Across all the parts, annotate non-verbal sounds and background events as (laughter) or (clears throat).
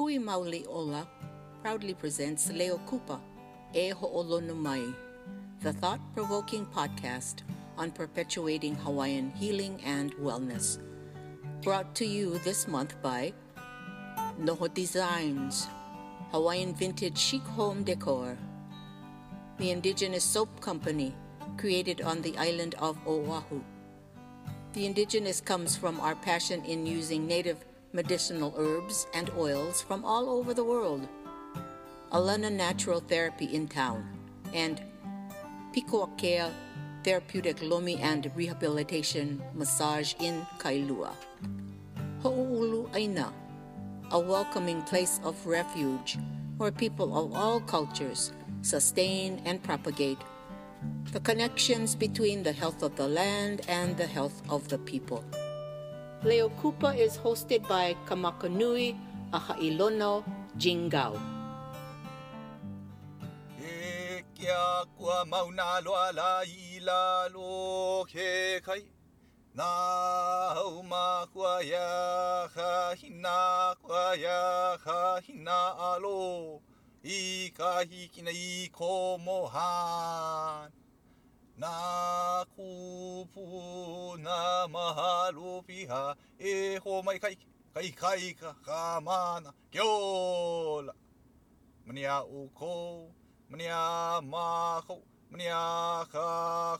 Hui Mauli Ola proudly presents Leo Kupa, E Ho'olonumai, the thought provoking podcast on perpetuating Hawaiian healing and wellness. Brought to you this month by Noho Designs, Hawaiian vintage chic home decor, the indigenous soap company created on the island of Oahu. The indigenous comes from our passion in using native medicinal herbs and oils from all over the world. Alana Natural Therapy in town, and Pikoakea Therapeutic Lomi and Rehabilitation Massage in Kailua. Ho'oulu Aina, a welcoming place of refuge where people of all cultures sustain and propagate the connections between the health of the land and the health of the people. Leo Kupa is hosted by Kamakanui Ahailono Jingao. E kia kua mauna loa la i la kai. Nā hau mā kua ia ha hina kua ia ha hina alo. I ka hikina i ko mohan. Nā kupu nā mahalo piha e ho mai kai. Kai kai ka ka mana. Kia ora. Mani a o ko, mani a ka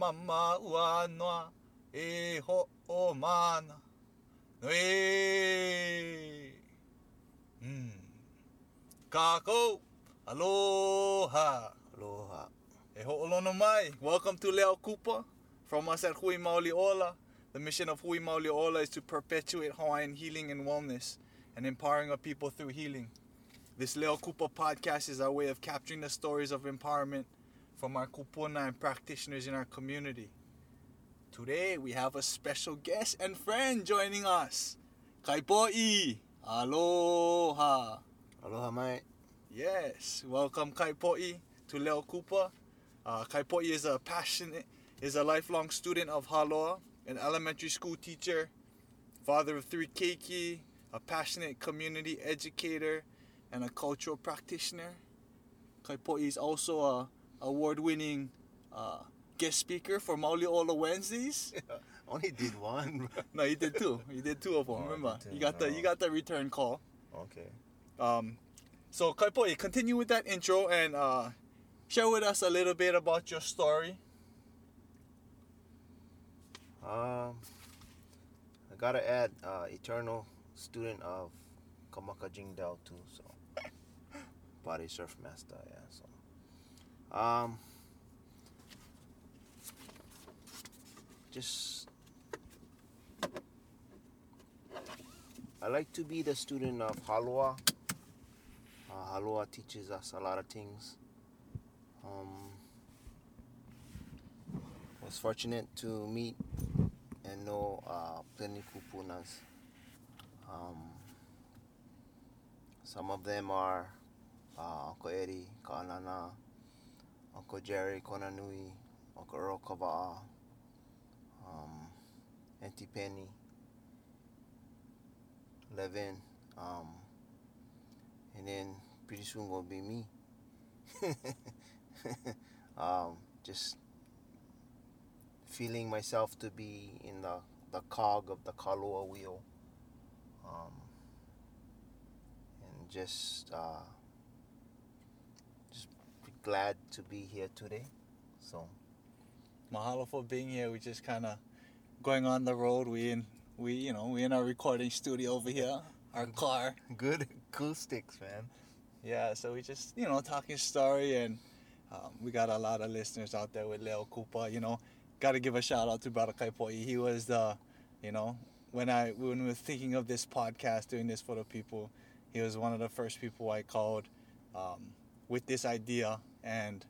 mama ua noa, e ho o mana. No e. Mm. Kako. Aloha. E ho olono mai. Welcome to Leo Kupa from us at Hui Mauli Ola. The mission of Hui Mauli Ola is to perpetuate Hawaiian healing and wellness and empowering our people through healing. This Leo Kupa podcast is our way of capturing the stories of empowerment from our kupuna and practitioners in our community. Today we have a special guest and friend joining us. Kaipoi. Aloha. Aloha mai. Yes, welcome Kaipoi to Leo Kupa. Uh, Kaipoi is a passionate, is a lifelong student of Haloa, an elementary school teacher, father of three keiki, a passionate community educator, and a cultural practitioner. Kaipoi is also a award-winning uh, guest speaker for Mauli Ola Wednesdays. (laughs) Only did one. (laughs) no, you did two. You did two of them. Oh, remember, you got the Oh. you got the return call. okay. Um, so Kaipoi, continue with that intro and uh, share with us a little bit about your story. Um, I gotta add uh, eternal student of Kamaka Jingao too. So (coughs) body surf master. Yeah. So um, just I like to be the student of Haloa. Uh, teaches us a lot of things. Um, was fortunate to meet and know uh, plenty kupunas. Um, some of them are uh, Uncle Eddie, Ka'anana, Uncle Jerry, Konanui, Uncle Earl Kawa'a, um, Auntie Penny, Levin, um, and then pretty soon gonna be me. (laughs) (laughs) um, just feeling myself to be in the, the cog of the Kalua wheel. Um, and just uh, just glad to be here today. So Mahalo for being here. We just kind of going on the road. We in we you know we in our recording studio over here, our car. (laughs) good acoustics, man. Yeah, so we just you know talking story and um, we got a lot of listeners out there with Leo Kupa. You know, got to give a shout out to Brother Kaipoi. He was the, you know, when I when we were thinking of this podcast, doing this for the people, he was one of the first people I called um, with this idea. And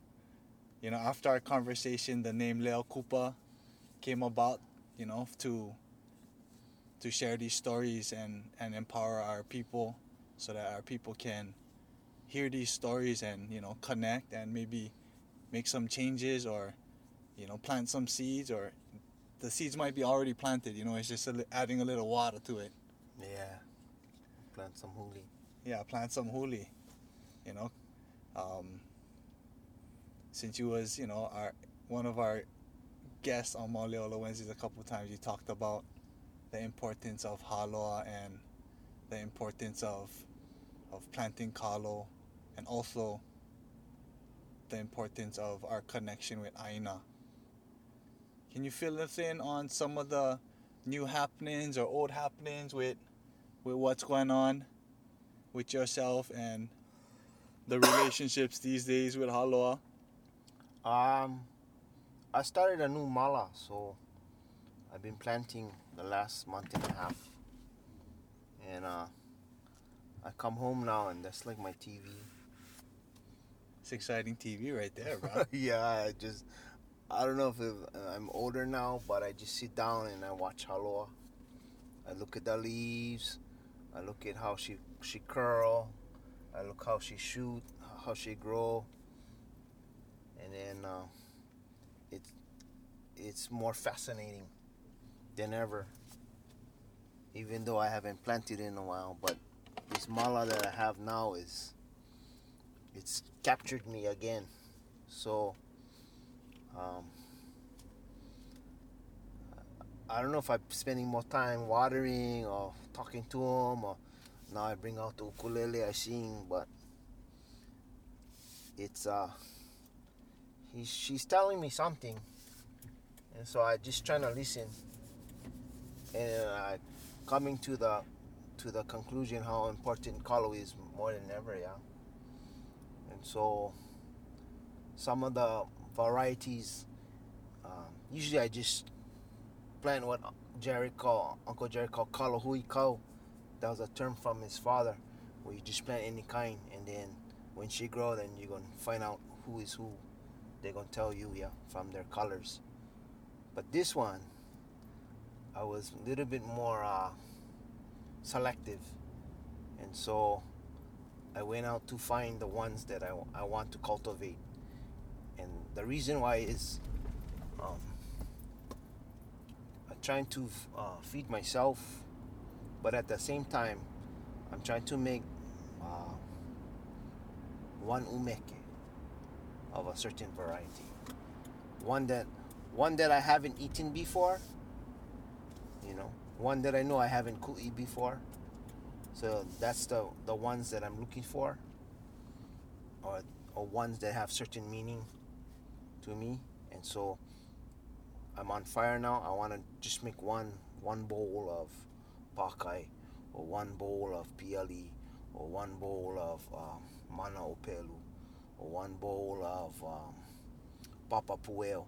you know, after our conversation, the name Leo Kupa came about. You know, to to share these stories and and empower our people, so that our people can hear these stories and you know connect and maybe make some changes or you know plant some seeds or the seeds might be already planted you know it's just a adding a little water to it Yeah. plant some huli. yeah, plant some huli. You know, um, since you was you know our one of our guests on Mauli Ola Wednesdays a couple of times, you talked about the importance of haloa and the importance of of planting kalo, and also the importance of our connection with Aina. Can you fill us in on some of the new happenings or old happenings with with what's going on with yourself and the relationships these days with Haloa? Um, I started a new mala, so I've been planting the last month and a half, and uh, I come home now, and that's like my TV. It's exciting TV right there, bro. (laughs) yeah, I just I don't know if it, I'm older now, but I just sit down and I watch Haloa. I look at the leaves. I look at how she she curl. I look how she shoot, how she grow, and then uh, it's it's more fascinating than ever. Even though I haven't planted in a while, but this mala that I have now is it's captured me again. So um, I don't know if I'm spending more time watering or talking to him, or now I bring out the ukulele I sing, but it's uh, he's she's telling me something, and so I just trying to listen, and I coming to the to the conclusion how important kalo is more than ever, yeah. And so some of the varieties. Um, usually I just plant what Jerry called, Uncle Jerry called kalahui kau. That was a term from his father, where you just plant any kind, and then when she grow, then you're gonna find out who is who. They're gonna tell you, yeah, from their colors. But this one, I was a little bit more uh, selective, and so I went out to find the ones that I, I want to cultivate and the reason why is um, I'm trying to uh, feed myself, but at the same time, I'm trying to make uh, one umeke of a certain variety, one that one that I haven't eaten before. You know, one that I know I haven't cooked before. So that's the the ones that I'm looking for, or or ones that have certain meaning to me. And so I'm on fire now. I want to just make one one bowl of pakai or one bowl of piali or one bowl of um, mana opelu or one bowl of um, papa pueo.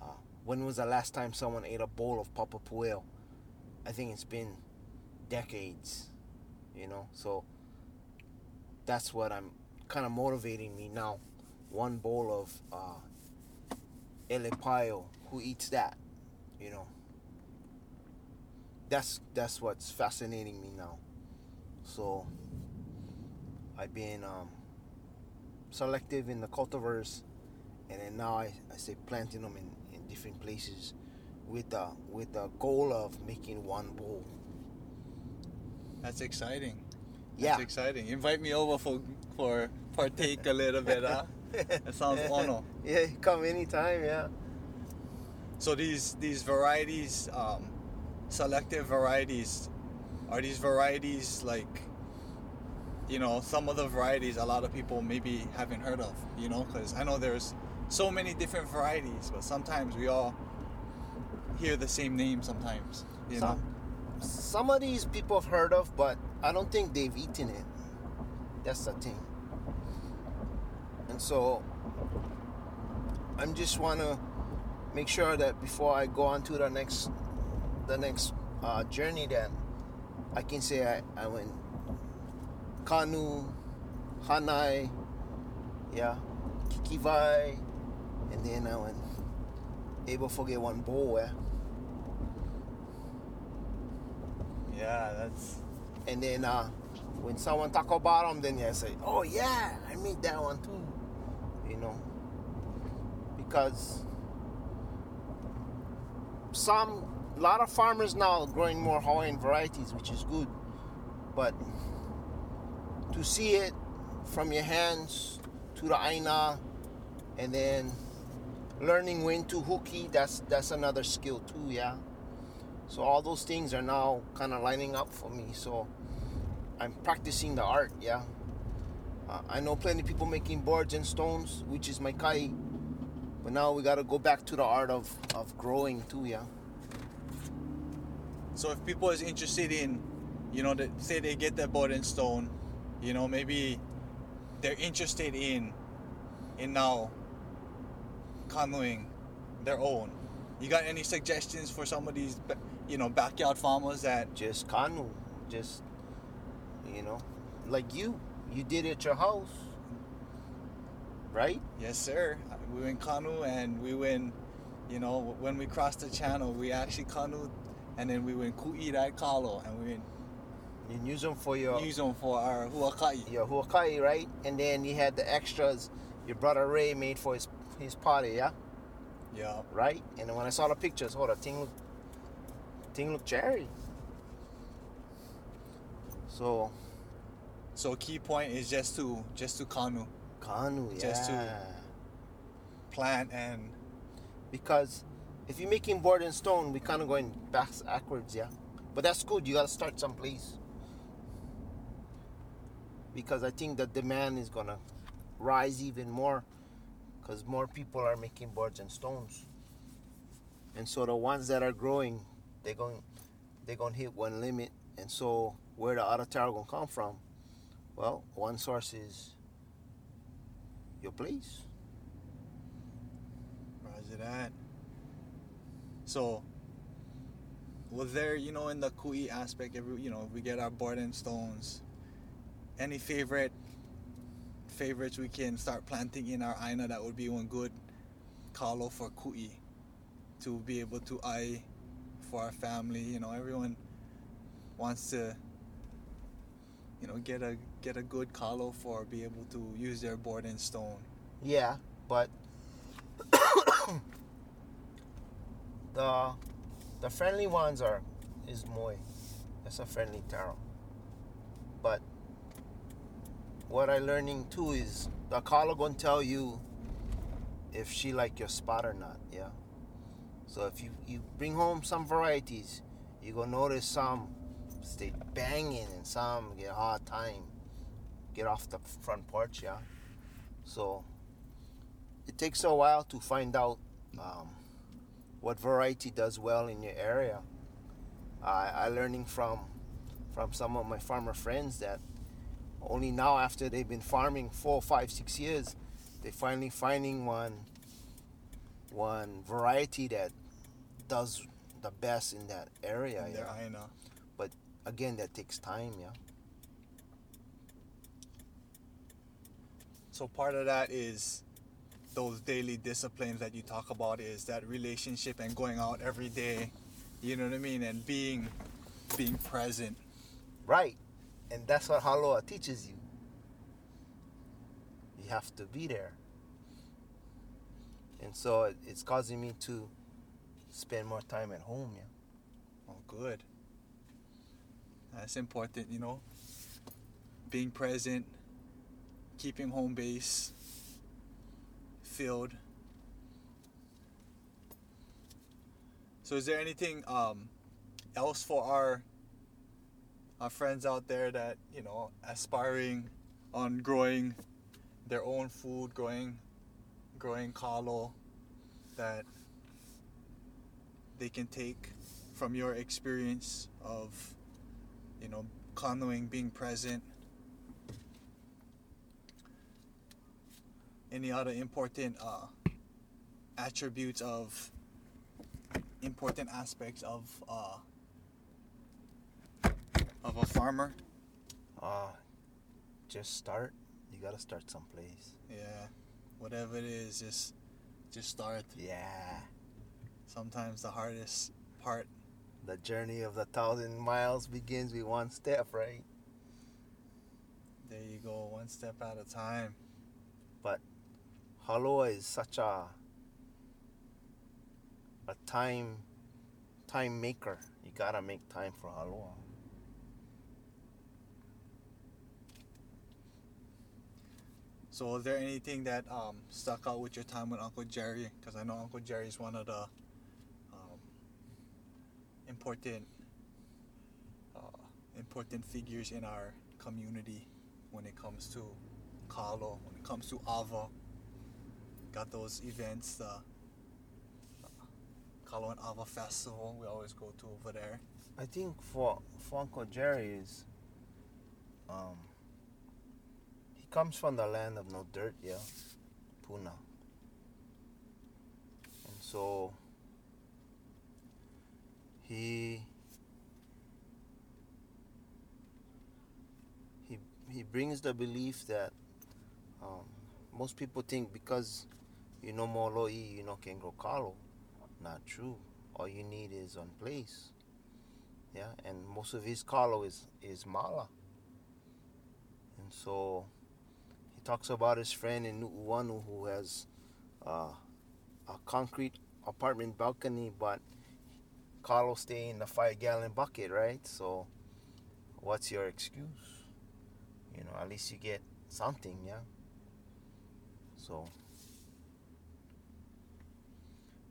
Uh, when was the last time someone ate a bowl of papa pueo? I think it's been decades you know so that's what I'm kind of motivating me now one bowl of uh, Elepaio who eats that, you know. That's that's what's fascinating me now. So I've been um, selective in the cultivars, and then now I, I say planting them in, in different places with the with the goal of making one bowl. That's exciting. Yeah. That's exciting. Invite me over for for partake a little bit, huh? (laughs) That sounds honor. Yeah, come anytime, yeah. So these these varieties, um, selective varieties, are these varieties like, you know, some of the varieties a lot of people maybe haven't heard of, you know, because I know there's so many different varieties, but sometimes we all hear the same name sometimes, you know. Some, of these people have heard of, but I don't think they've eaten it. That's the thing. And so I'm just wanna make sure that before I go on to the next the next uh, journey that I can say I, I went Kanu, Hanai, yeah, Kikivai, and then I went able to forget one bowl, eh? Yeah, that's And then uh, when someone talk about them, then I say, oh yeah, I made that one too, you know, because some a lot of farmers now growing more Hawaiian varieties, which is good. but to see it from your hands to the aina and then learning when to hooky that's that's another skill too yeah so all those things are now kind of lining up for me so i'm practicing the art yeah uh, i know plenty of people making boards and stones which is my kai but now we got to go back to the art of of growing too yeah So if people is interested in, you know, that say they get that board and stone, you know, maybe they're interested in, in now canoeing their own. You got any suggestions for some of these, you know, backyard farmers that? just kanu just you know like you you did it at your house right Yes, sir. We went kanu and we went, you know, when we crossed the channel, we actually canoed, and then we went kui ku'irai kalo, and we went you use them for your use them for our huakai. your huakai right and then you had the extras your brother ray made for his his party yeah Yeah. right and then when i saw the pictures hold on thing look thing look cherry. So So key point is just to just to kanu, kanu yeah Just to- plant, and because if you're making board and stone we kind of going backwards yeah. But that's good you got to start someplace. Because i think the demand is gonna rise even more because more people are making boards and stones. And so the ones that are growing they're going they're going to hit one limit and so where the other tower going to come from well one source is your place Roger that. So, was there, you know, in the kui aspect, every, you know, we get our board and stones. Any favorite favorites we can start planting in our aina that would be one good kalo for kui to be able to eye for our family. You know, everyone wants to, you know, get a get a good kalo for be able to use their board and stone. Yeah, but (coughs) the the friendly ones are is moi. That's a friendly taro. But what I learning too is the caller gonna tell you if she like your spot or not. Yeah. So if you you bring home some varieties, you're gonna notice some stay banging and some get a hard time. Get off the front porch. Yeah. So it takes a while to find out um, what variety does well in your area. I, I learning from from some of my farmer friends that only now after they've been farming four, five, six years, they finally finding one one variety that does the best in that area. in their yeah. But Again, that takes time. Yeah. So part of that is those daily disciplines that you talk about is that relationship and going out every day, you know what I mean, and being being present. Right. And that's what Haloa teaches you. You have to be there. And so it, it's causing me to spend more time at home, yeah. Oh, good. That's important, you know. Being present, keeping home base filled. So, is there anything um, else for our our friends out there that you know aspiring on growing their own food, growing growing kalo that they can take from your experience of you know canoeing being present any other important uh, attributes of important aspects of uh, of a farmer Uh, just start. You gotta start someplace. yeah whatever it is just just start Yeah. sometimes the hardest part The journey of the thousand miles begins with one step, right? there you go one step at a time But Haloa is such a a time time maker. You gotta make time for Haloa. So, is there anything that um, stuck out with your time with Uncle Jerry? Because I know Uncle Jerry is one of the um, important uh, important figures in our community when it comes to Kalo, when it comes to Ava. Got those events, the uh, and Ava Festival. We always go to over there. I think for for Uncle Jerry is um comes from the land of no dirt, yeah. Puna. And so he he he brings the belief that um, most people think because you know Moloi, you know can grow kalo. Not true. All you need is one place. Yeah, and most of his kalo is is mala. And so he talks about his friend in Nu'uanu who has uh, a concrete apartment balcony, but kalo stay in the five gallon bucket, right? So what's your excuse? You know, at least you get something, yeah. So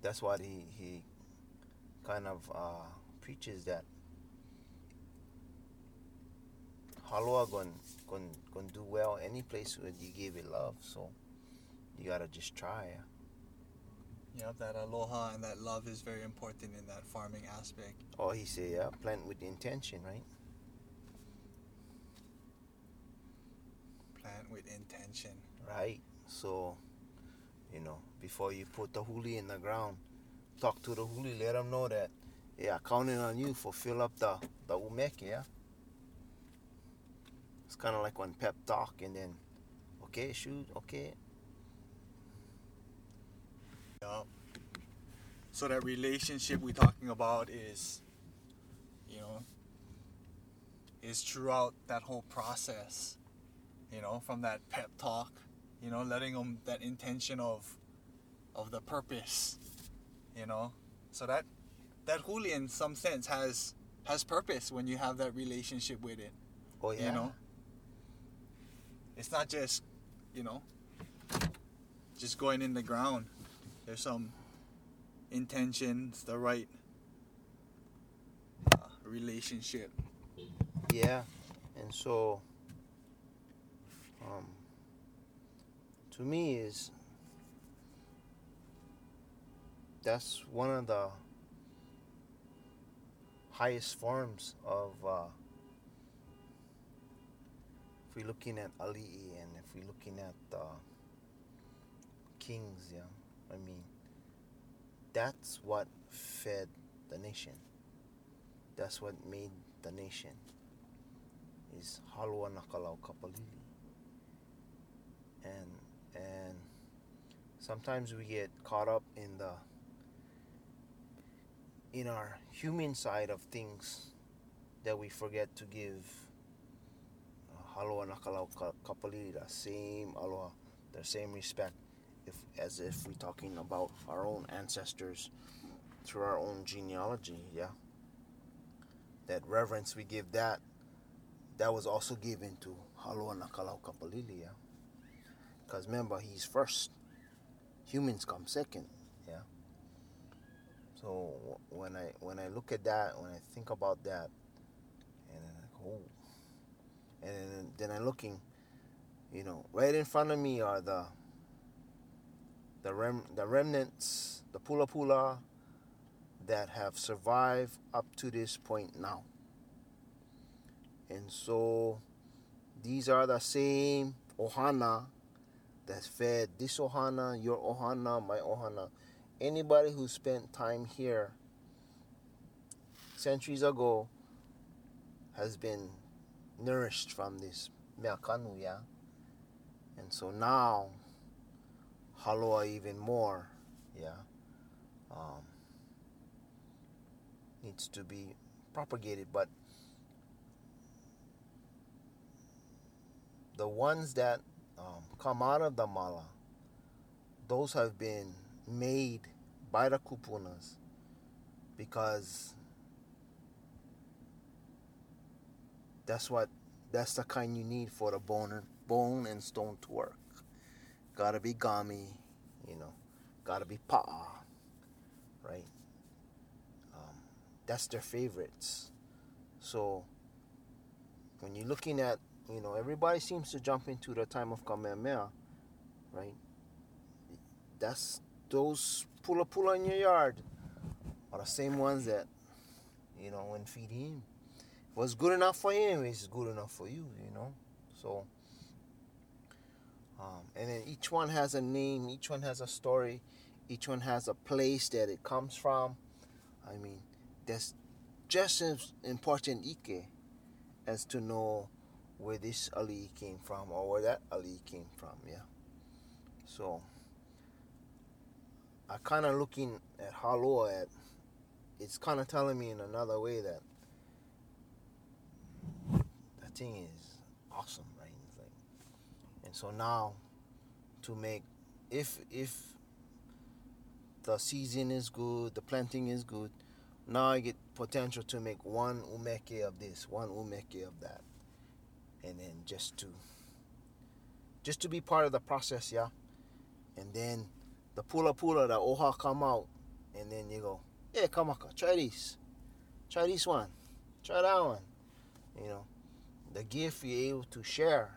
that's what he he kind of uh, preaches that Haloa gon gon gon do well any place where you give it love. So you gotta just try. yeah. That aloha and that love is very important in that farming aspect. Oh, he say, yeah, plant with intention, right? Plant with intention. Right. So, you know, before you put the huli in the ground, talk to the huli, let them know that, yeah, counting on you for fill up the the umeke, yeah. It's kind of like one pep talk, and then, okay, shoot, okay, Yeah. So that relationship we're talking about is, you know, is throughout that whole process. You know, from that pep talk, you know, letting them that intention of, of the purpose. You know, so that that huli in some sense has has purpose when you have that relationship with it. oh yeah, You know, it's not just, you know, just going in the ground. There's some intentions, the right uh, relationship. Yeah, and so, um, to me is that's one of the highest forms of. Uh, we're looking at ali'i and if we're looking at uh, kings, yeah, I mean, that's what fed the nation. That's what made the nation is haloa nakalau kapalili. And and sometimes we get caught up in the in our human side of things that we forget to give haloa nakalau ka- kapalili the same aloha, the same respect if as if we're talking about our own ancestors through our own genealogy, yeah. That reverence we give that, that was also given to Haloa Nakalau Kapalili, yeah. Because remember, he's first. Humans come second, yeah. So when I when I look at that, when I think about that, and like, oh, and then, I'm looking, you know, right in front of me are the the rem the remnants, the pula pula that have survived up to this point now. And so these are the same ohana that's fed this ohana, your ohana, my ohana. Anybody who spent time here centuries ago has been nourished from this meakanu, yeah? And so now haloa even more, yeah, um, needs to be propagated. But the ones that um, come out of the mala, those have been made by the kupunas because that's what that's the kind you need for the bone bone and stone to work gotta be gummy, you know, gotta be Pa'a, right? Um, that's their favorites. So when you're looking at, you know, everybody seems to jump into the time of Kamehameha, right? That's those pula pula in your yard are the same ones that, you know, when feeding. What's good enough for him is good enough for you, you know. So, um, and then each one has a name, each one has a story, each one has a place that it comes from. I mean, that's just as important Ike as to know where this Ali came from or where that Ali came from, yeah. So I kind of looking at Haloa at it's kind of telling me in another way that thing is awesome, right? Like, and so now to make if if the season is good, the planting is good, now I get potential to make one umeke of this, one umeke of that, and then just to just to be part of the process, yeah. And then the pula pula, the oha come out, and then you go, yeah, kamaka, try this, try this one, try that one, you know. The gift you're able to share,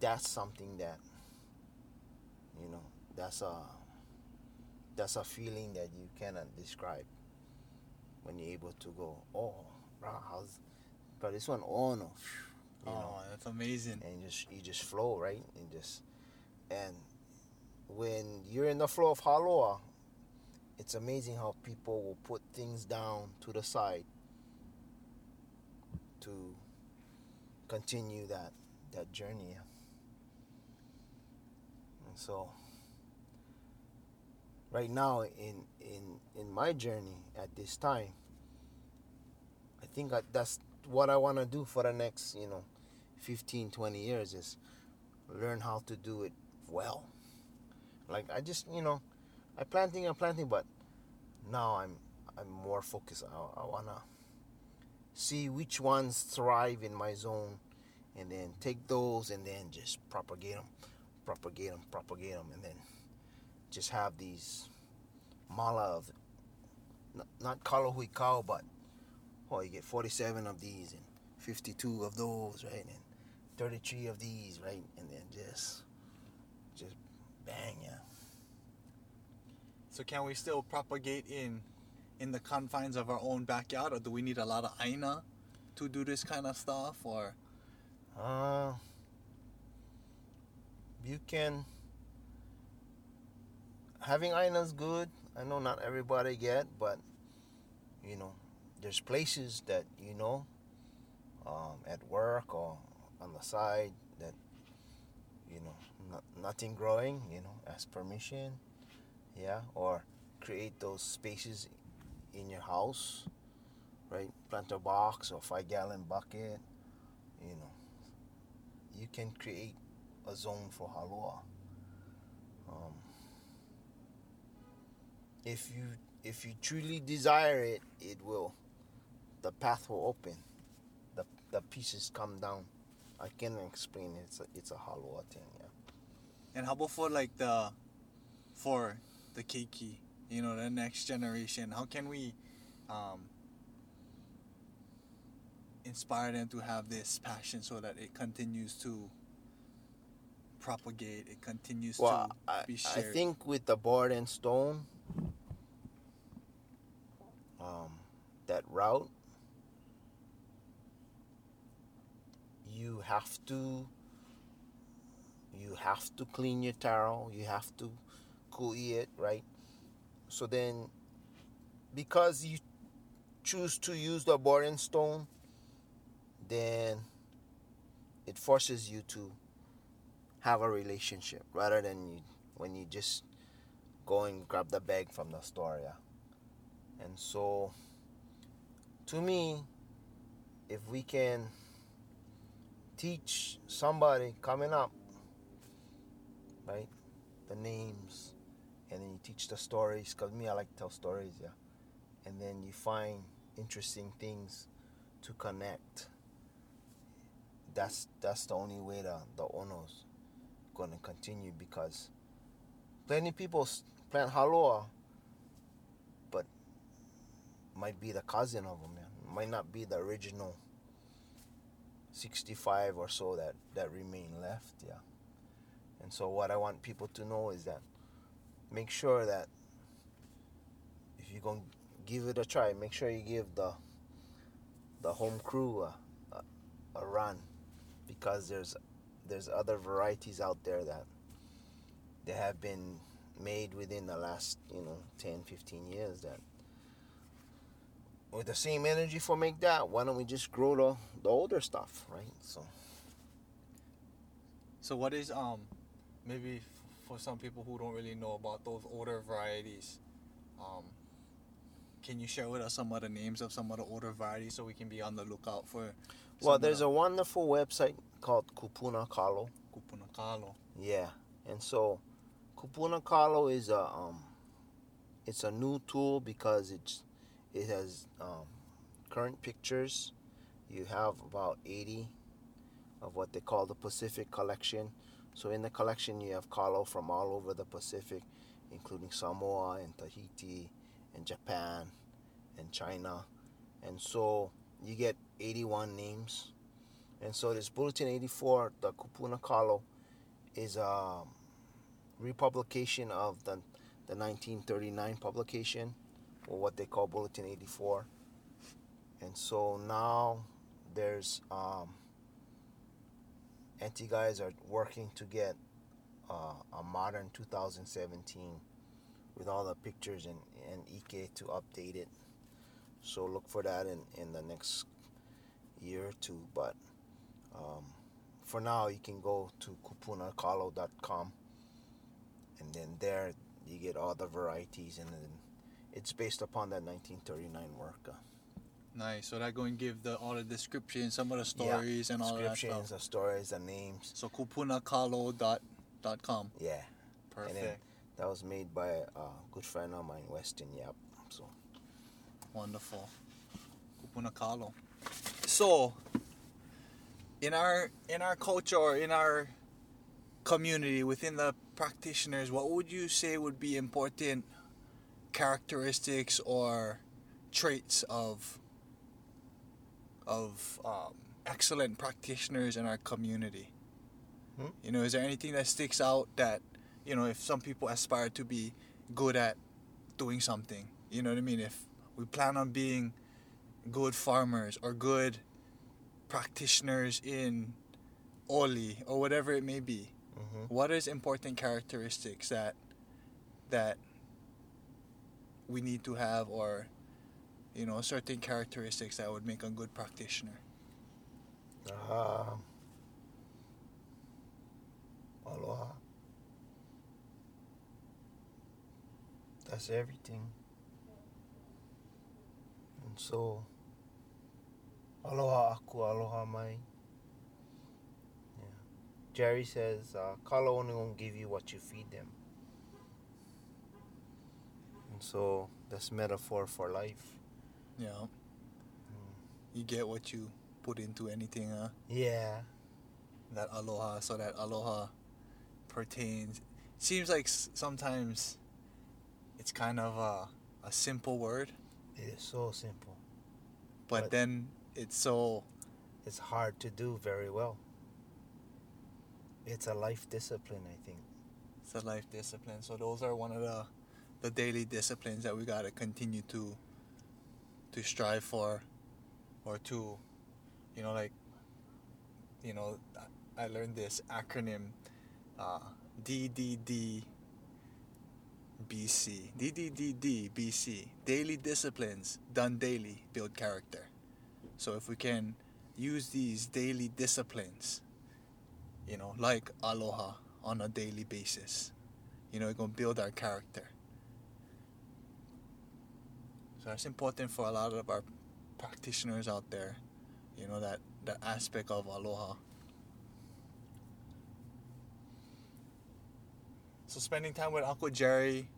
that's something that, you know, that's a that's a feeling that you cannot describe when you're able to go, oh, bro, how's, but this one, oh no, you know, Oh, that's amazing. and you just you just flow right, and just, and when you're in the flow of haloa, it's amazing how people will put things down to the side to continue that that journey. And so right now in in in my journey at this time i think that that's what i want to do for the next you know 15 20 years is learn how to do it well like i just you know i planting and planting but now i'm i'm more focused i, I want to see which ones thrive in my zone and then take those and then just propagate them propagate them propagate them and then just have these mala of not, kalahui cow, but oh, you get 47 of these and 52 of those, right? And 33 of these, right? And then just, just bang, yeah. So can we still propagate in in the confines of our own backyard, or do we need a lot of aina to do this kind of stuff? Or Uh, you can. Having Aina's good. I know not everybody get, but you know, there's places that you know, um, at work or on the side that you know, not, nothing growing. You know, ask permission, yeah, or create those spaces in your house, right? Plant a box or five gallon bucket, you know you can create a zone for haloa. Um, if you if you truly desire it, it will. The path will open. The the pieces come down. I can't explain it. It's a, it's a haloa thing. Yeah. and how about for like the for the keiki, you know, the next generation? How can we um, inspire them to have this passion so that it continues to propagate? It continues Well, to I, be shared I think with the board and stone, um, that route, you have to, you have to clean your taro. You have to kui it, right? So then, because you choose to use the board and stone, then it forces you to have a relationship rather than you, when you just go and grab the bag from the store yeah. And so to me if we can teach somebody coming up right the names and then you teach the stories because me i like to tell stories yeah and then you find interesting things to connect that's that's the only way the, the owners to continue because plenty people plant haloa, but might be the cousin of them, man. Might not be the original 65 or so that, that remain left, yeah. And so what I want people to know is that make sure that if you're going to give it a try, make sure you give the the home crew a, a, a run because there's there's other varieties out there that they have been made within the last you know 10 15 years that with the same energy for make that why don't we just grow the, the older stuff right? So So what is um maybe for some people who don't really know about those older varieties, um, can you share with us some of the names of some of the older varieties so we can be on the lookout for? well there's a wonderful website called kupuna kalo Kupunakalo. Yeah, and so Kupuna Kalo is a um, it's a new tool because it's it has um, current pictures. You have about eighty of what they call the Pacific collection. So in the collection, you have Kalo from all over the Pacific, including Samoa and Tahiti and Japan and China, and so you get eighty-one names. And so this Bulletin 84, the Kupuna Kalo, is a republication of the, the 1939 publication, or what they call Bulletin 84. And so now there's um, anti guys are working to get uh, a modern 2017 with all the pictures and, and Ike to update it. So look for that in, in the next year or two. But um, for now, you can go to kupunakalo.com and then there you get all the varieties and then it's based upon that 1939 work. Nice. So that going to give the all the descriptions, some of the Yeah, stories, and all that descriptions, stuff. the stories, the names. So kupunakalo dot dot com. Yeah, Perfect. then- that was made by a good friend of mine, Weston Yap. So Wonderful. Kupunakalo. So, in our in our culture or in our community within the practitioners, what would you say would be important characteristics or traits of of um, excellent practitioners in our community? Hmm? You know, is there anything that sticks out that you know if some people aspire to be good at doing something? You know what I mean? If we plan on being good farmers or good practitioners in Oli or whatever it may be, Mhm. what is important characteristics that that we need to have or you know certain characteristics that would make a good practitioner? Um, aloha. That's everything. And so, aloha aku, aloha mai. Yeah. Jerry says, uh, kalo only won't give you what you feed them. And so, that's metaphor for life. You know, you get what you put into anything, huh? Yeah. that aloha so that aloha pertains seems like sometimes it's kind of a, a simple word It is so simple. but But- then it's so it's hard to do very well. It's a life discipline, I think. it's a life discipline so those are one of the the daily disciplines that we got to continue to to strive for or to you know like you know I- learned this acronym uh, ddd BC. DDDD BC. Daily disciplines done daily build character. So if we can use these daily disciplines, you know, like aloha on a daily basis, you know, it's gonna build our character. So that's important for a lot of our practitioners out there, you know, that, that aspect of aloha. So spending time with Uncle Jerry,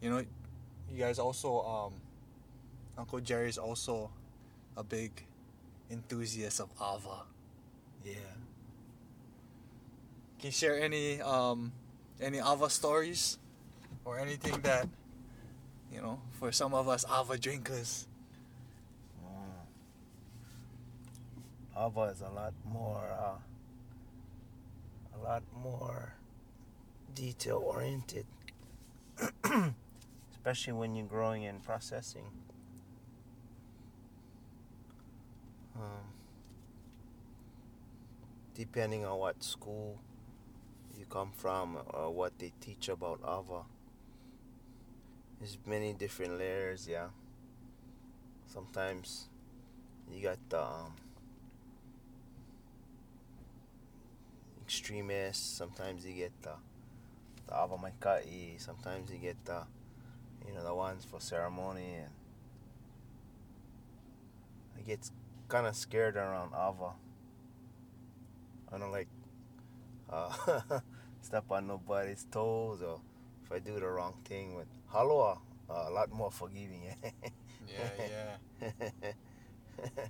you know, you guys also um Uncle Jerry's also a big enthusiast of Ava. Yeah. Can you share any um, any Ava stories or anything that you know for some of us Ava drinkers? Mm. Ava is a lot more, uh, a lot more detail oriented, (clears throat) especially when you're growing and processing. Um, depending on what school you come from or what they teach about Ava, there's many different layers. Yeah. Sometimes you got the um, extremists. Sometimes you get the the Ava Maikai. Sometimes you get the you know the ones for ceremony and I get kind of scared around Ava. I don't like uh, (laughs) step on nobody's toes or if I do the wrong thing with Haloa, uh, a lot more forgiving. Yeah, yeah. (laughs) (laughs)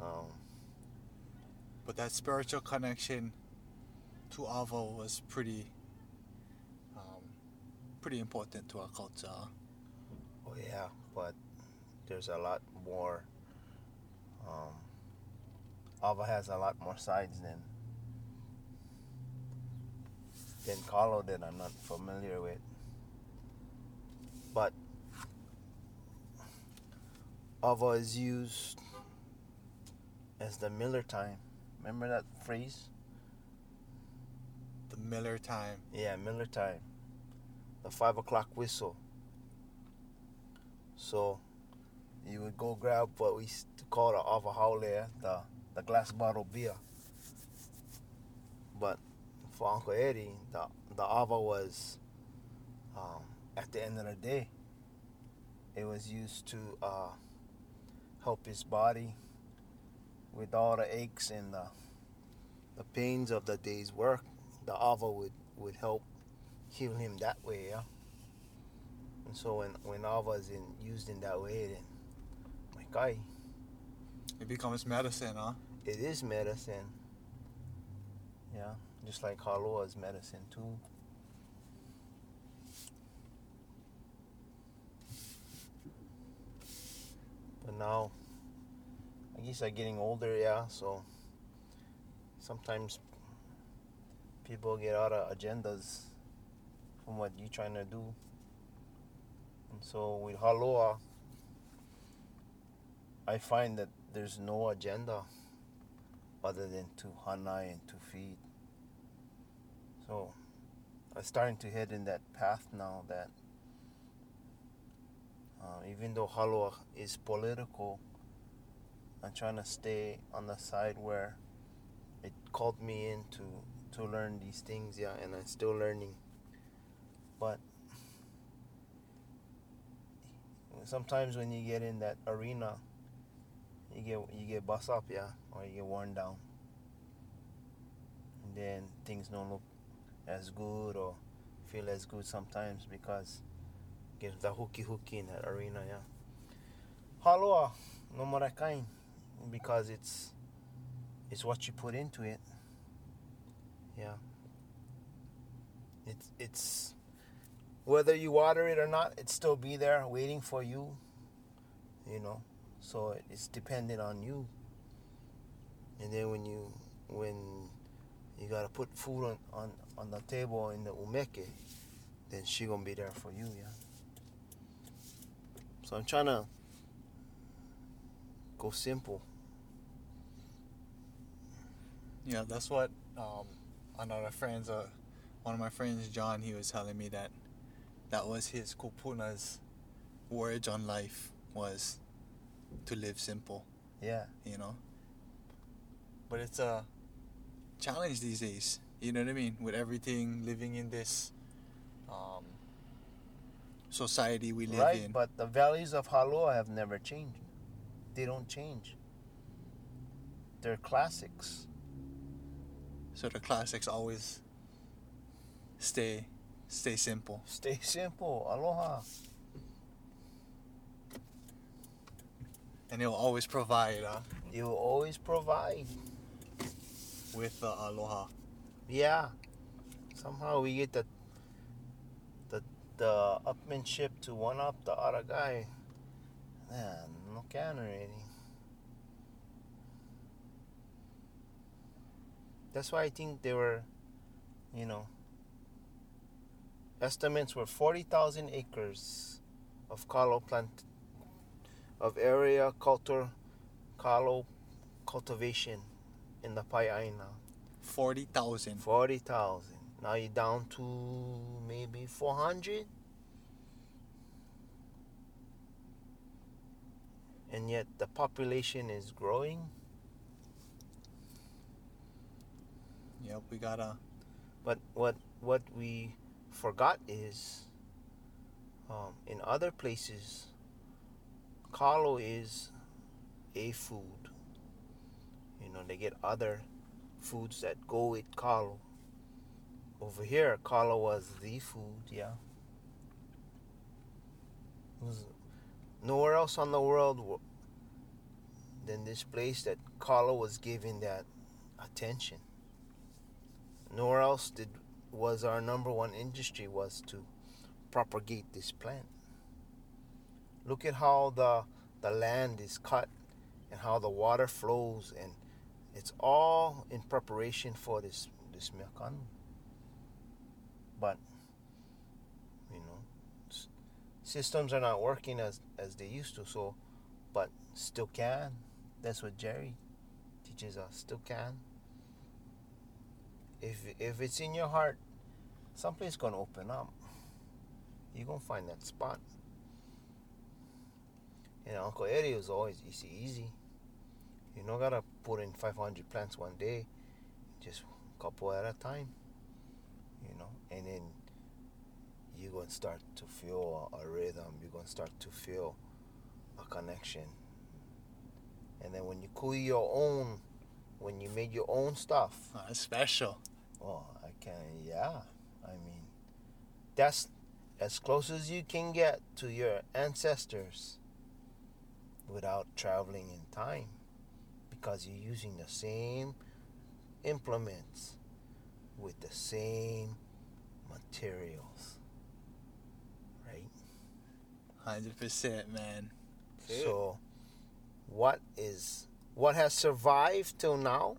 um, But that spiritual connection to Ava was pretty, um, pretty important to our culture. Oh yeah, but there's a lot more. Um, Ava has a lot more sides than than Kalo that I'm not familiar with. Ava is used as the Miller time. Remember that phrase? The Miller time. Yeah, Miller time. The five o'clock whistle. So you would go grab what we used to call the Ava Haole, the, the glass bottle beer. But for Uncle Eddie, the, the Ava was, um, at the end of the day, it was used to uh, help his body with all the aches and the, the pains of the day's work. The Ava would, would help heal him that way, yeah. And so when when Ava is in, used in that way, then my guy, It becomes medicine, huh? it is medicine. Yeah, just like Haloa is medicine too. But now, I guess I'm getting older, yeah. So sometimes people get out of agendas from what you're trying to do. And so with Haloa, I find that there's no agenda other than to hanai and to feed. So I'm starting to head in that path now that uh, even though Haloa is political, I'm trying to stay on the side where it called me in to, to learn these things, yeah, and I'm still learning. But sometimes when you get in that arena, you get you get bust up, yeah, or you get worn down, and then things don't look as good or feel as good sometimes because the hooky hooky in that arena, yeah. Haloa, no more kind, because it's it's what you put into it. Yeah. It's it's whether you water it or not, it still be there waiting for you. You know, so it's dependent on you. And then when you when you gotta put food on, on, on the table in the umeke, then she gonna be there for you, yeah. So I'm trying to go simple. Yeah, that's what um, another friends, uh, one of my friends, John, he was telling me that that was his kupuna's words on life was to live simple, Yeah. you know. But it's a challenge these days, you know what I mean? With everything living in this um, society we live right, in. but the values of Haloa have never changed. They don't change. They're classics. so the classics always stay stay simple. Stay simple. Aloha. And they'll always provide uh, You will always provide. with the aloha. Yeah. Somehow we get the the the upmanship to one up the other guy. Man, no can already. That's why I think they were, you know, estimates were 40,000 acres of kalo plant, of area culture, kalo cultivation in the Pai'aina. 40,000. 40,000. Now you're down to maybe 400. And yet the population is growing. Yep, we gotta. But what what we forgot is um, in other places, kalo is a food. You know, they get other foods that go with kalo. Over here, kalo was the food, yeah. It was nowhere else on the world than this place that kalo was giving that attention. Nowhere else did was our number one industry was to propagate this plant. Look at how the the land is cut and how the water flows and it's all in preparation for this this miakan. But you know, s- systems are not working as as they used to. So, but still can. That's what Jerry teaches us. Still can. If if it's in your heart, someplace gonna open up. You're gonna find that spot. you know Uncle Eddie was always easy, easy. You don't gotta put in 500 plants one day, just a couple at a time. You know, and then you're gonna start to feel a, rhythm. You're gonna start to feel a connection. And then when you cool your own, when you made your own stuff, Uh, it's special. Well, I can. Yeah, I mean, that's as close as you can get to your ancestors without traveling in time, because you're using the same implements with the same materials, right? 100%, man. So, what is what has survived till now?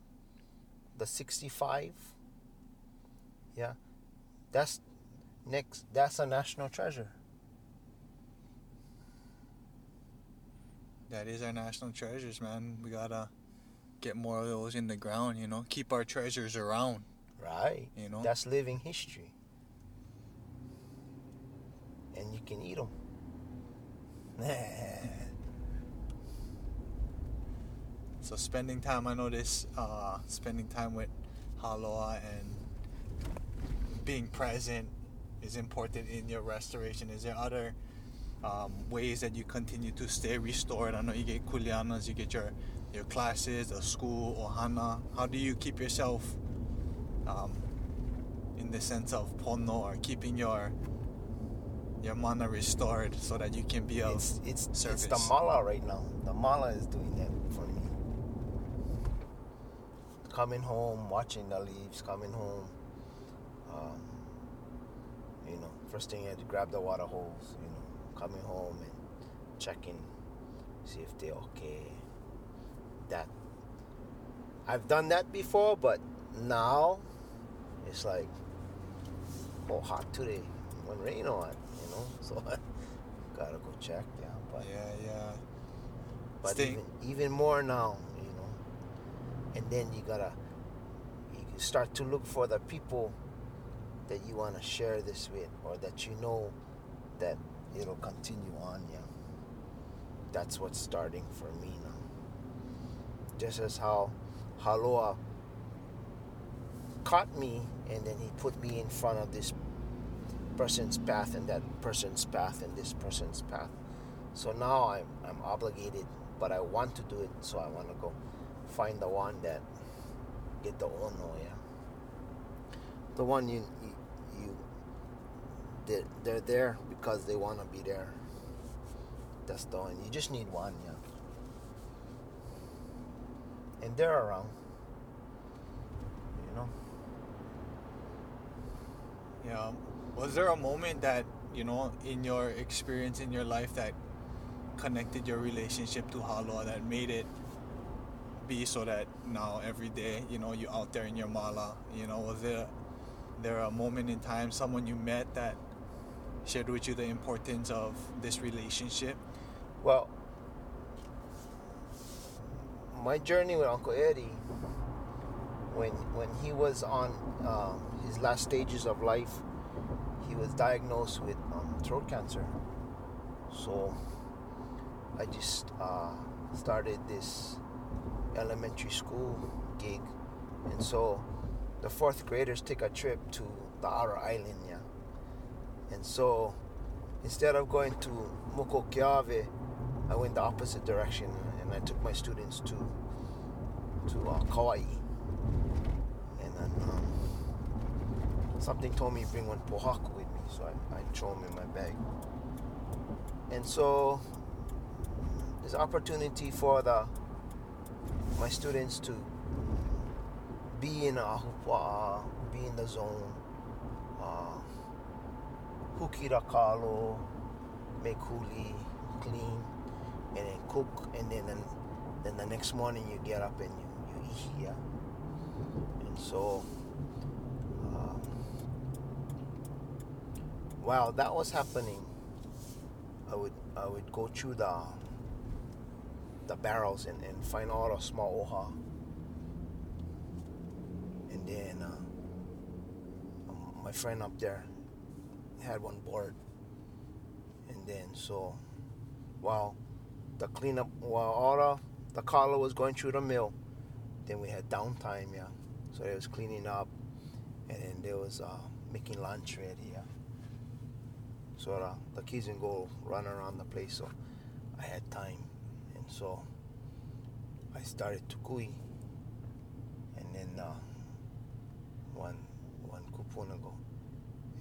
The 65. Yeah, that's next. That's a national treasure. That is our national treasures, man. We gotta get more of those in the ground, you know? Keep our treasures around, Right. you know? That's living history. And you can eat them. (laughs) So spending time, I notice, uh, spending time with Haloa and being present is important in your restoration. Is there other um, ways that you continue to stay restored? I know you get kuleanas, you get your your classes, the school, ohana. How do you keep yourself um, in the sense of pono or keeping your your mana restored so that you can be of it's it's it's the mala right now. The mala is doing that for me. Coming home, watching the leaves, coming home. Um, you know, first thing I had to grab the water hose. You know, coming home and checking, see if they're okay. That I've done that before, but now it's like, oh, hot today. When rain on, you know, (laughs) so I gotta go check. Yeah, but yeah, yeah. but even even more now, you know. And then you gotta you start to look for the people that you want to share this with, or that you know that it'll continue on. Yeah, that's what's starting for me now. Just as how Haloa caught me, and then he put me in front of this person's path, and that person's path, and this person's path. So now I'm, I'm obligated, but I want to do it, so I want to go find the one that get the ono, oh, yeah. The one you, you, you they're, they're there because they want to be there. That's the one. You just need one, yeah. And they're around, you know. Yeah. Was there a moment that you know in your experience in your life that connected your relationship to Haloa that made it be so that now every day you know you out there in your mala you know was there there a moment in time someone you met that shared with you the importance of this relationship Well, my journey with Uncle Eddie, when when he was on um, his last stages of life, he was diagnosed with um, throat cancer. So I just uh, started this elementary school gig, and so the fourth graders take a trip to the outer island, yeah. And so instead of going to Moku o Keawe, I went the opposite direction and I took my students to to uh, Kauai. And then um, something told me bring one pohaku with me, so I, I throw them in my bag. And so there's opportunity for the my students to be in a ahupua'a, be in the zone, uh, hukira kalo, make huli, clean, and then cook, and then then, then the next morning you get up and you, you eat here. And so, um, while that was happening, I would I would go through the the barrels and, and find all the small oha. And then uh, my friend up there had one board. And then so while the cleanup while all the, the kalo was going through the mill, then we had downtime, yeah. So it was cleaning up and then there was uh, making lunch ready, the, kids didn't go run around the place, so I had time. And so I started to kui. And then uh, one one kupuna go,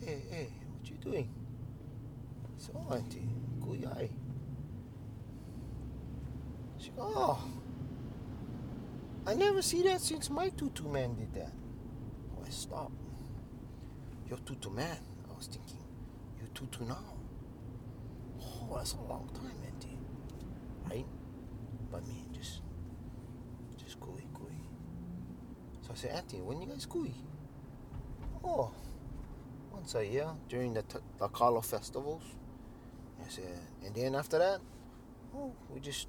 hey, hey, what you doing? So oh, auntie, kui ai. She oh, I never see that since my tutu man did that. Oh, I stopped. Your tutu man, 229. Oh, that's a long time, Andy. Right? But me, just, just kui, kui. So I said, Auntie, when you guys kui? Oh, once a year during the, the kalo festivals. I said, and then after that, oh, we just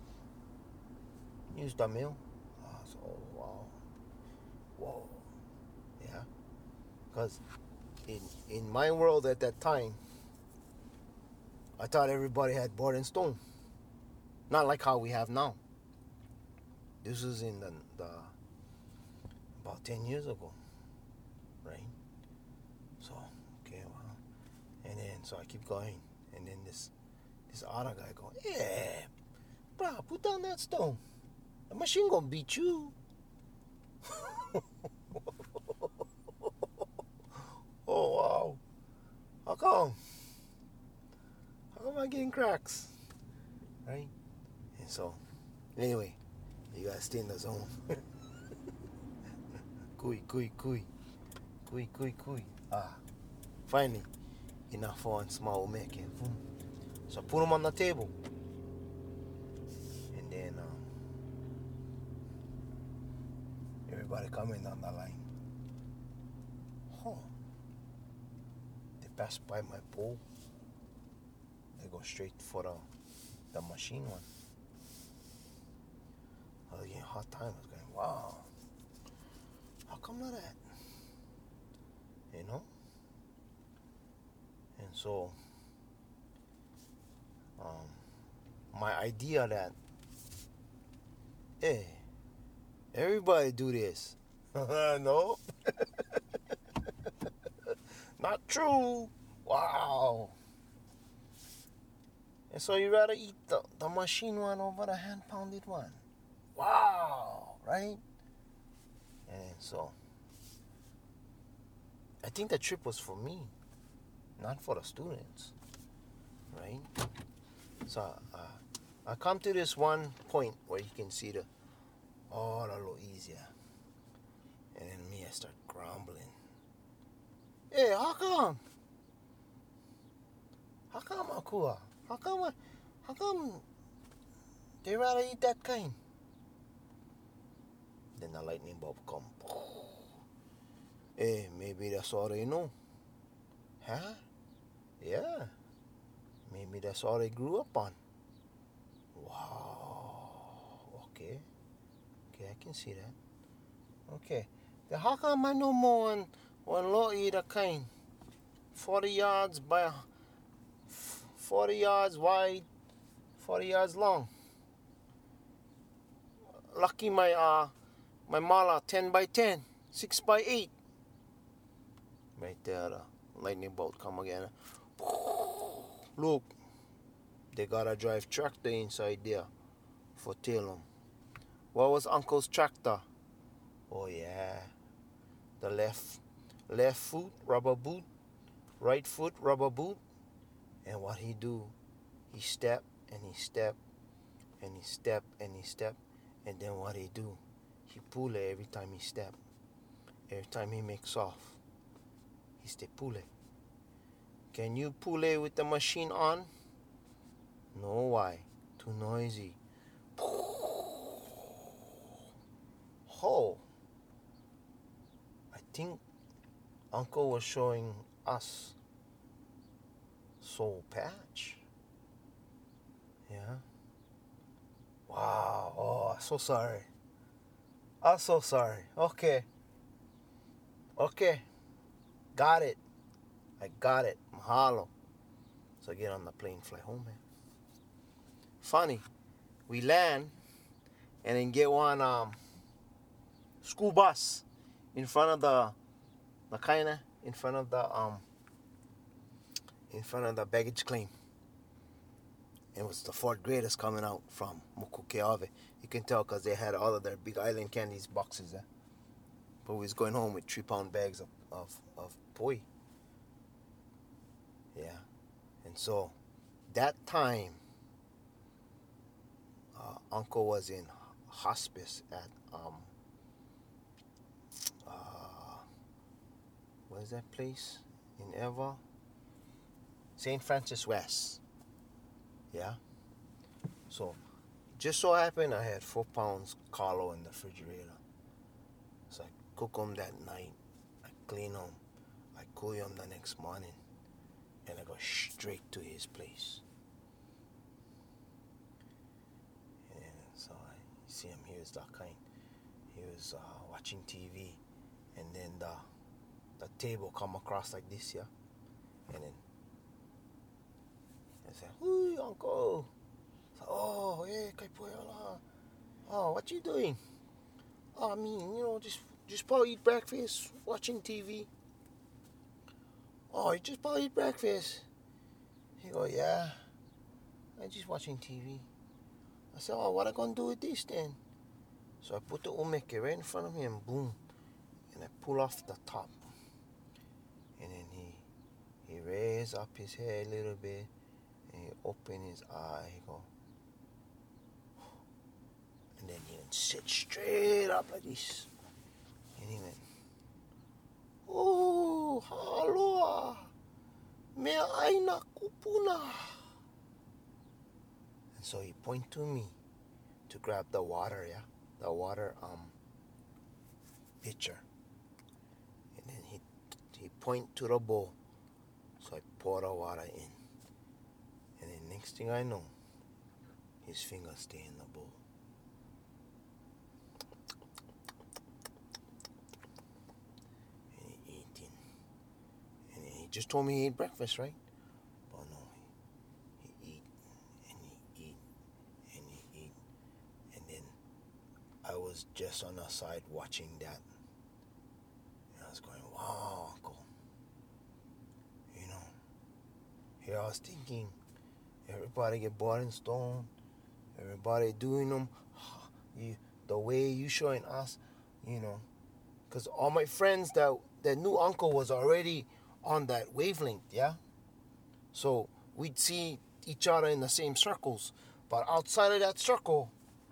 used the meal. Oh, said, oh, wow. Whoa. Yeah. Because in, in my world at that time, I thought everybody had board and stone. Not like how we have now. This was in the, the about 10 years ago, right? So, okay, well, and then so I keep going, and then this this other guy going, yeah, bro, put down that stone. The machine gonna beat you. (laughs) oh wow, how come? Come I getting cracks? Right? And so, anyway, you gotta stay in the zone. Kui, kui, kui. Kui, kui, kui. Ah. Finally, enough for one small make it. So I put them on the table. And then um, everybody coming down the line. Huh. They pass by my bowl. Go straight for the the machine one. I was getting hard time. I was going, wow. How come not that? You know? And so, um, my idea that, hey, everybody do this. (laughs) no. (laughs) not true. Wow. And so you rather eat the, the machine one over the hand pounded one. Wow, right? And so I think the trip was for me, not for the students, right? So uh, I come to this one point where you can see the all a little easier, and then me I start grumbling. Hey, how come? How come? uh, How come How come they rather eat that kind? Then the lightning bolt come. (sighs) Hey, maybe that's all they know. Huh? Yeah. Maybe that's all they grew up on. Wow. Okay. Okay, I can see that. Okay. Then how come I know more one law eat a kind? 40 yards by 40 yards wide, 40 yards long. Lucky my uh my mala 10 by 10, 6 by 8. Right there, the lightning bolt come again. (laughs) Look, they gotta drive tractor inside there for Talem. What was Uncle's tractor? Oh yeah, the left left foot rubber boot, right foot rubber boot, and what he do? He step and he step and he step and he step, and then what he do? He pull it every time he step. Every time he makes off, he stay pull it. Can you pull it with the machine on? No, why? Too noisy. (laughs) Oh, I think Uncle was showing us Soul Patch. Yeah. Wow. Oh, I'm so sorry. I'm so sorry. Okay. Okay. Got it. I got it. Mahalo. So I get on the plane, fly home, man. Funny. We land and then get one um school bus in front of the the kinda in front of the um in front of the baggage claim. It was the fourth graders coming out from Moku o Keawe. You can tell because they had all of their big island candies boxes there. But we was going home with three pound bags of, of, of poi. Yeah. And so that time uh, uncle was in hospice at um uh what is that place in Ewa? St. Francis West. Yeah. So just so happened I had four pounds kalo in the refrigerator. So I cook them that night. I clean them. I cool them the next morning. And I go straight to his place. And so I see him, he was that kind. He was uh, watching TV. And then the, the table come across like this, yeah? And then said, Ooh, uncle. So, oh, hey, Kaipuela. Oh, what you doing? Oh, I mean, you know, just just probably eat breakfast, watching TV. Oh, you just probably eat breakfast. He go, yeah. I just watching TV. I said, oh, what I gonna do with this then? So I put the umeke right in front of me and boom, and I pull off the top. And then he he raise up his head a little bit he open his eye. He go, and then he sit straight up like this. And he went, Oh, haloa, me aina kupuna. And so he point to me to grab the water, yeah, the water um pitcher. And then he he point to the bowl, so I pour the water in. Next thing I know, his fingers stay in the bowl. And he eating. And he just told me he ate breakfast, right? But no, he, he eat and he eat and he eat. And then I was just on the side watching that. And I was going, wow, uncle. You know, here I was thinking, everybody get bought in stone. Everybody doing them (sighs) you, the way you showing us, you know. Because all my friends that, that new uncle was already on that wavelength, yeah? So we'd see each other in the same circles. But outside of that circle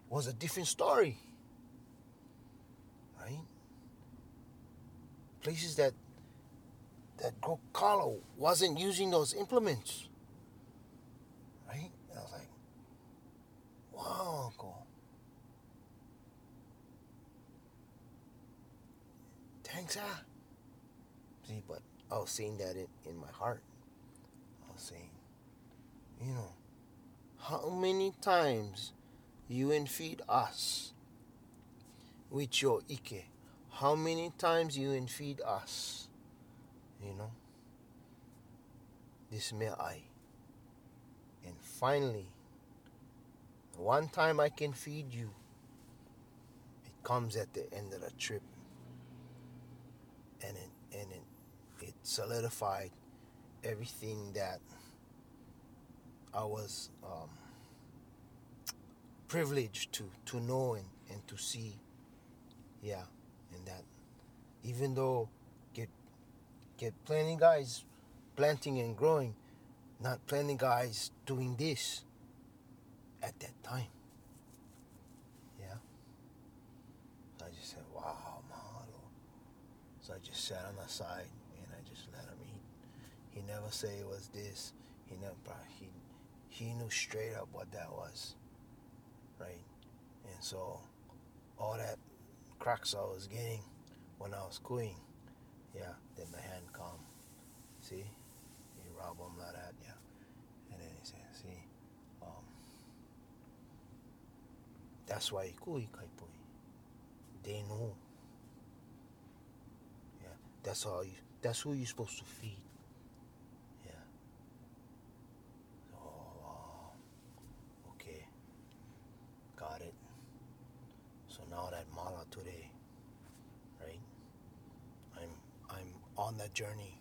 was a different story. Right? Places that that kalo wasn't using those implements. Whoa, uncle. Thanks, ah. See, but I was saying that in, in my heart. I was saying, you know, how many times you infeed us with your Ike? How many times you infeed us? You know? This may I. And finally, one time I can feed you, it comes at the end of the trip. And it, and it, it solidified everything that I was um, privileged to, to know and, and to see. Yeah, and that even though get get plenty guys planting and growing, not plenty guys doing this at that time. Yeah. So I just said, wow, mahalo. So I just sat on the side and I just let him eat. He never say it was this. He never he he knew straight up what that was. Right? And so all that cracks I was getting when I was cooing, yeah, then my hand come. See? You rub them like that, yeah. And then he said, see, um, that's why he kui kaipoi. They know. Yeah, that's how you, that's who you're supposed to feed. Yeah. Oh. Okay. Got it. So now that mala today, right? I'm I'm on that journey,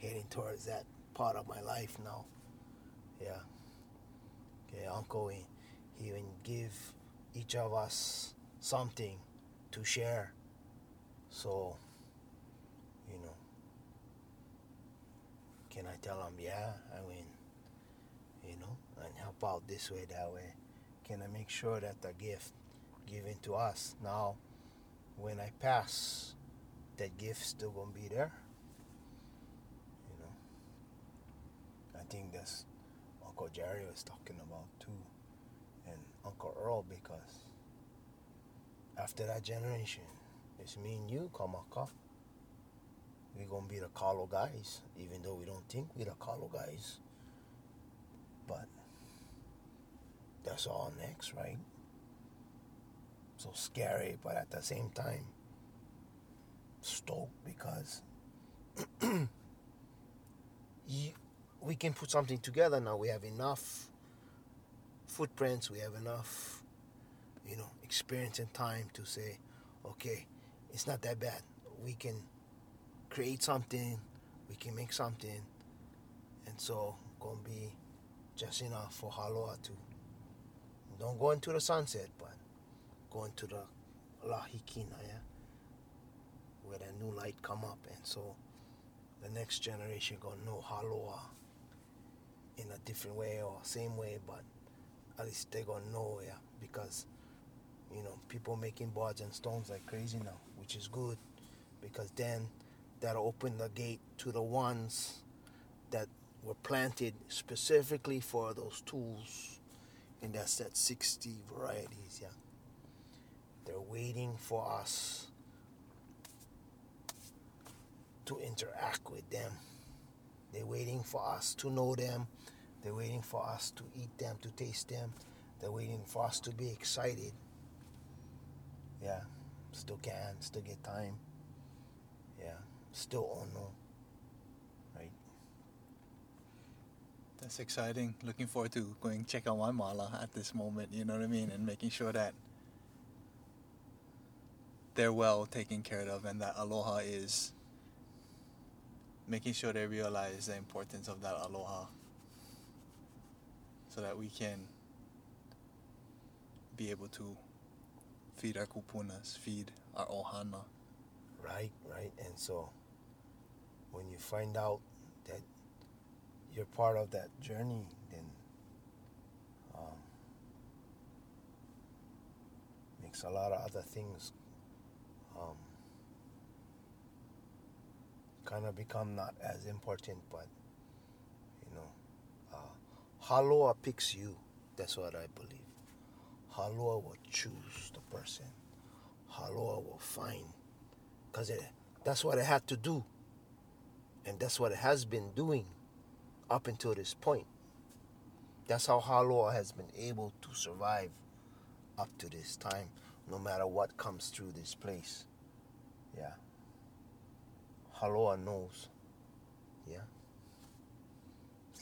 heading towards that part of my life now. Yeah. Okay, Uncle, he, he even give each of us something to share. So, you know, can I tell them, yeah, I mean, you know, and help out this way, that way? Can I make sure that the gift given to us now, when I pass, that gift still gonna be there? You know, I think that's Uncle Jerry was talking about too, and Uncle Earl because after that generation, it's me and you, Kamaka. We're gonna be the kalo guys, even though we don't think we're the kalo guys. But that's all next, right? So scary, but at the same time, stoked because (clears throat) you, we can put something together now. We have enough footprints, we have enough, you know, experience and time to say, okay, it's not that bad. We can create something, we can make something, and so gonna be just enough for Haloa to don't go into the sunset, but go into the Lahikina, yeah, where that new light come up, and so the next generation gonna know Haloa in a different way or same way, but at least they go nowhere because you know people making boards and stones like crazy now, which is good, because then that'll open the gate to the ones that were planted specifically for those tools, and that's that 60 varieties, yeah. They're waiting for us to interact with them. They're waiting for us to know them. They're waiting for us to eat them, to taste them. They're waiting for us to be excited. Yeah, still can, still get time. Yeah, still don't know. Right? That's exciting. Looking forward to going check out my mala at this moment, you know what I mean? And making sure that they're well taken care of and that aloha is making sure they realize the importance of that aloha so that we can be able to feed our kupunas, feed our ohana. Right, right. And so when you find out that you're part of that journey, then um, makes a lot of other things um, kind of become not as important, but Haloa picks you. That's what I believe. Haloa will choose the person. Haloa will find, because that's what it had to do. And that's what it has been doing up until this point. That's how Haloa has been able to survive up to this time, no matter what comes through this place. Yeah. Haloa knows. Yeah.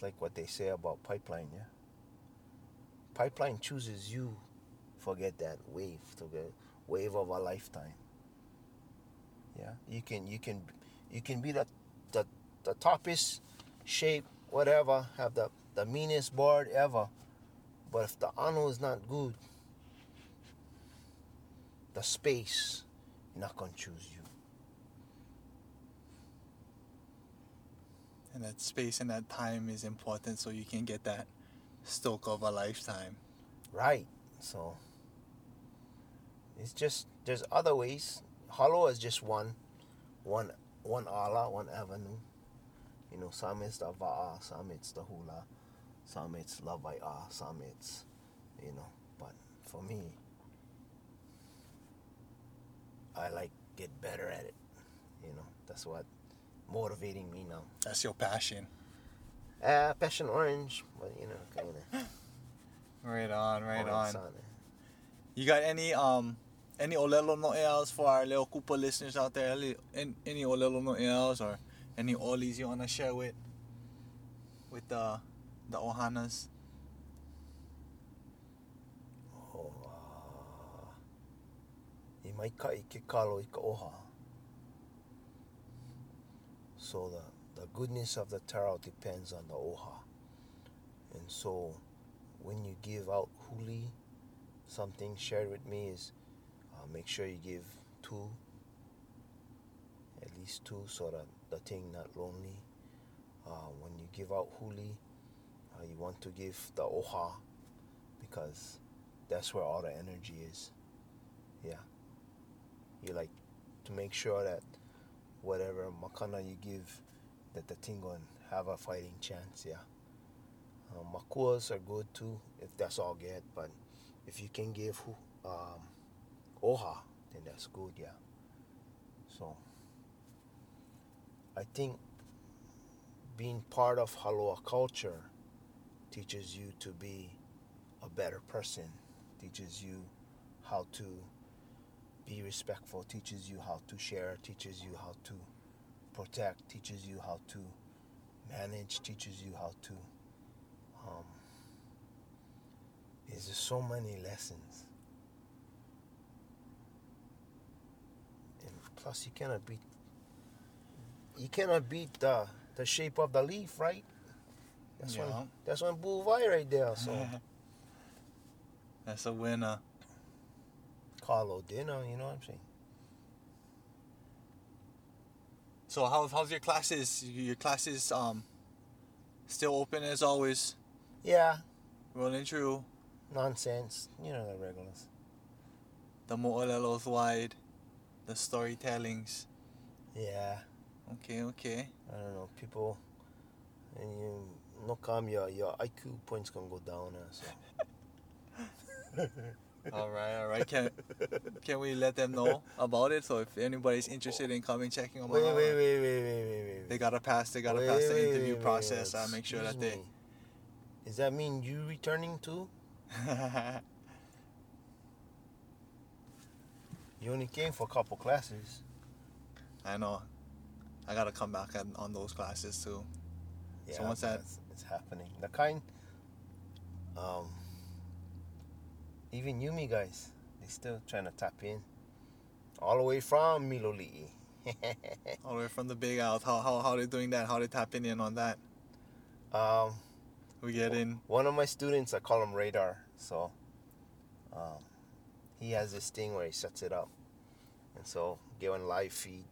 Like what they say about pipeline, yeah. Pipeline chooses you. Forget that wave, to wave of a lifetime. Yeah, you can you can you can be the the, the toppest shape, whatever, have the, the meanest board ever. But if the ano is not good, the space, not gonna choose you. And that space and that time is important so you can get that stoke of a lifetime. Right. So it's just there's other ways. Haloa is just one one one ala, one avenue. You know, some it's the va'a, some it's the hula, some it's lavai'a, some it's you know, but for me I like get better at it. You know, that's what motivating me now. That's your passion. Uh, passion orange, but you know, kind of. (sighs) Right on, right on. You got any um any Olelo No'eaus for our little Kupa listeners out there? Any, any Olelo No'eaus or any Olis you want to share with with the the Ohanas? Oh, uh, i mai ka i ke kalo i ka oha. So the, the goodness of the taro depends on the oha. And so when you give out huli, something shared with me is uh, make sure you give two, at least two, so that the thing not lonely. Uh, when you give out huli, uh, you want to give the oha because that's where all the energy is. Yeah. You like to make sure that whatever makana you give, that the thing have a fighting chance. Yeah. Um, makuas are good too, if that's all get. But if you can give um, oha, then that's good, yeah. So I think being part of Haloa culture teaches you to be a better person, teaches you how to be respectful, teaches you how to share, teaches you how to protect, teaches you how to manage, teaches you how to um, there's just so many lessons. And plus, you cannot beat you cannot beat the the shape of the leaf, right? That's Yeah. one. That's one bullvai right there. So (laughs) That's a winner. Carlo dinner, you know what I'm saying? So how how's your classes? Your classes um still open as always, Yeah, rolling through. nonsense. You know the regulars. The mo'olelos wide, the storytellings. Yeah, Okay, okay. I don't know people, and you no come your your IQ points gonna go down. Uh, so. (laughs) all right, all right. Can can we let them know about it? So if anybody's interested in coming checking them Wait, out, wait, wait, wait, wait, wait, wait. they gotta pass. They gotta Wait, pass the interview wait, process. I uh, make sure that they. me. Does that mean you returning too? (laughs) You only came for a couple classes. I know. I gotta come back on, on those classes too. Yeah, So what's that? It's, it's happening. The kind, um, even Yumi guys, they still trying to tap in, all the way from Miloli'i. (laughs) All the way from the big out. How how how they doing that? How they tapping in on that? um, We get in. one of my students, I call him Radar. So, um, he has this thing where he sets it up, and so get on live feed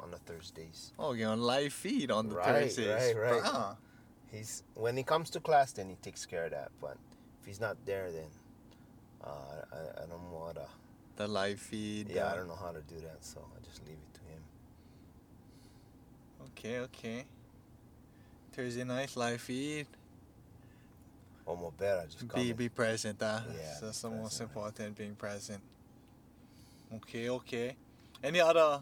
on the Thursdays. Oh, you're on live feed on the Right, Thursdays. right, right. Bruh. He's when he comes to class, then he takes care of that. But if he's not there, then uh, I, I don't know how to. The live feed. Yeah, uh, I don't know how to do that, so I just leave it to him. Okay, okay. Thursday night live feed. Or more better, just Be be present. Uh, Yeah, so that's the most important. Being present. Okay, okay. Any other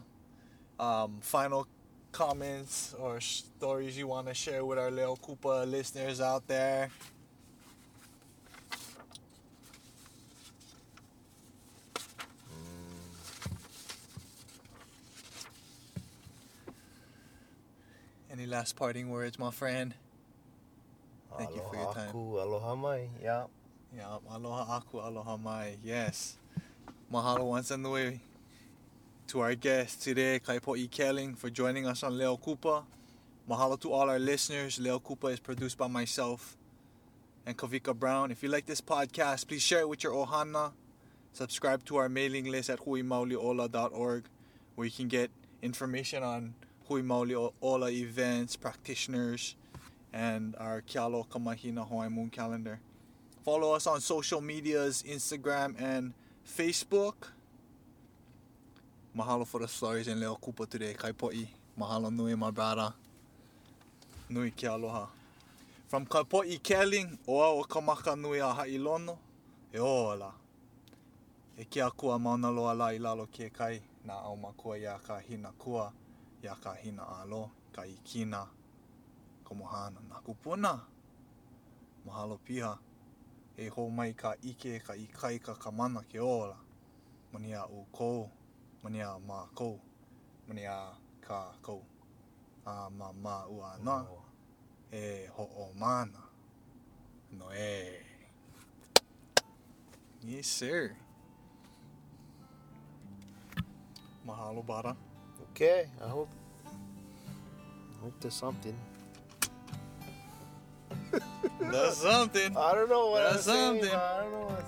um, final comments or stories you want to share with our little Kupa listeners out there? Any last parting words, my friend? Thank you for your time. Aku, aloha mai. Yeah. Yeah, aloha aku, aloha mai. Yes. Mahalo once and the way to our guest today, Kaipo'i Keling, for joining us on Leo Kupa. Mahalo to all our listeners. Leo Kupa is produced by myself and Kavika Brown. If you like this podcast, please share it with your ohana. Subscribe to our mailing list at huimauliola.org where you can get information on Hui Mauli Ola events, practitioners, and our Kialo Kamahina Hawaii Moon calendar. Follow us on social medias, Instagram and Facebook. Mahalo for the stories in Leo Kupa today. Kai po'i. Mahalo nui, my brother. Nui ke aloha. From Kai po'i Keling, oa o kamaka nui a hailono, e ola. E kia kua mauna loa la i lalo ke kai, na au makua ia ka hina kua, ia ka hina alo, ka ikina, komohana na kupuna. Mahalo piha, e ho mai ka ike ka ikai ka kamana ke ola. Mani a u kou, mani a ma kou, mani a ka kou. A ma ma u ana, e ho o mana. No e. Yes, sir. Mahalo, Bara. Okay, I hope. I hope there's something. That's something. I don't know what That's I'm saying. something. I don't know what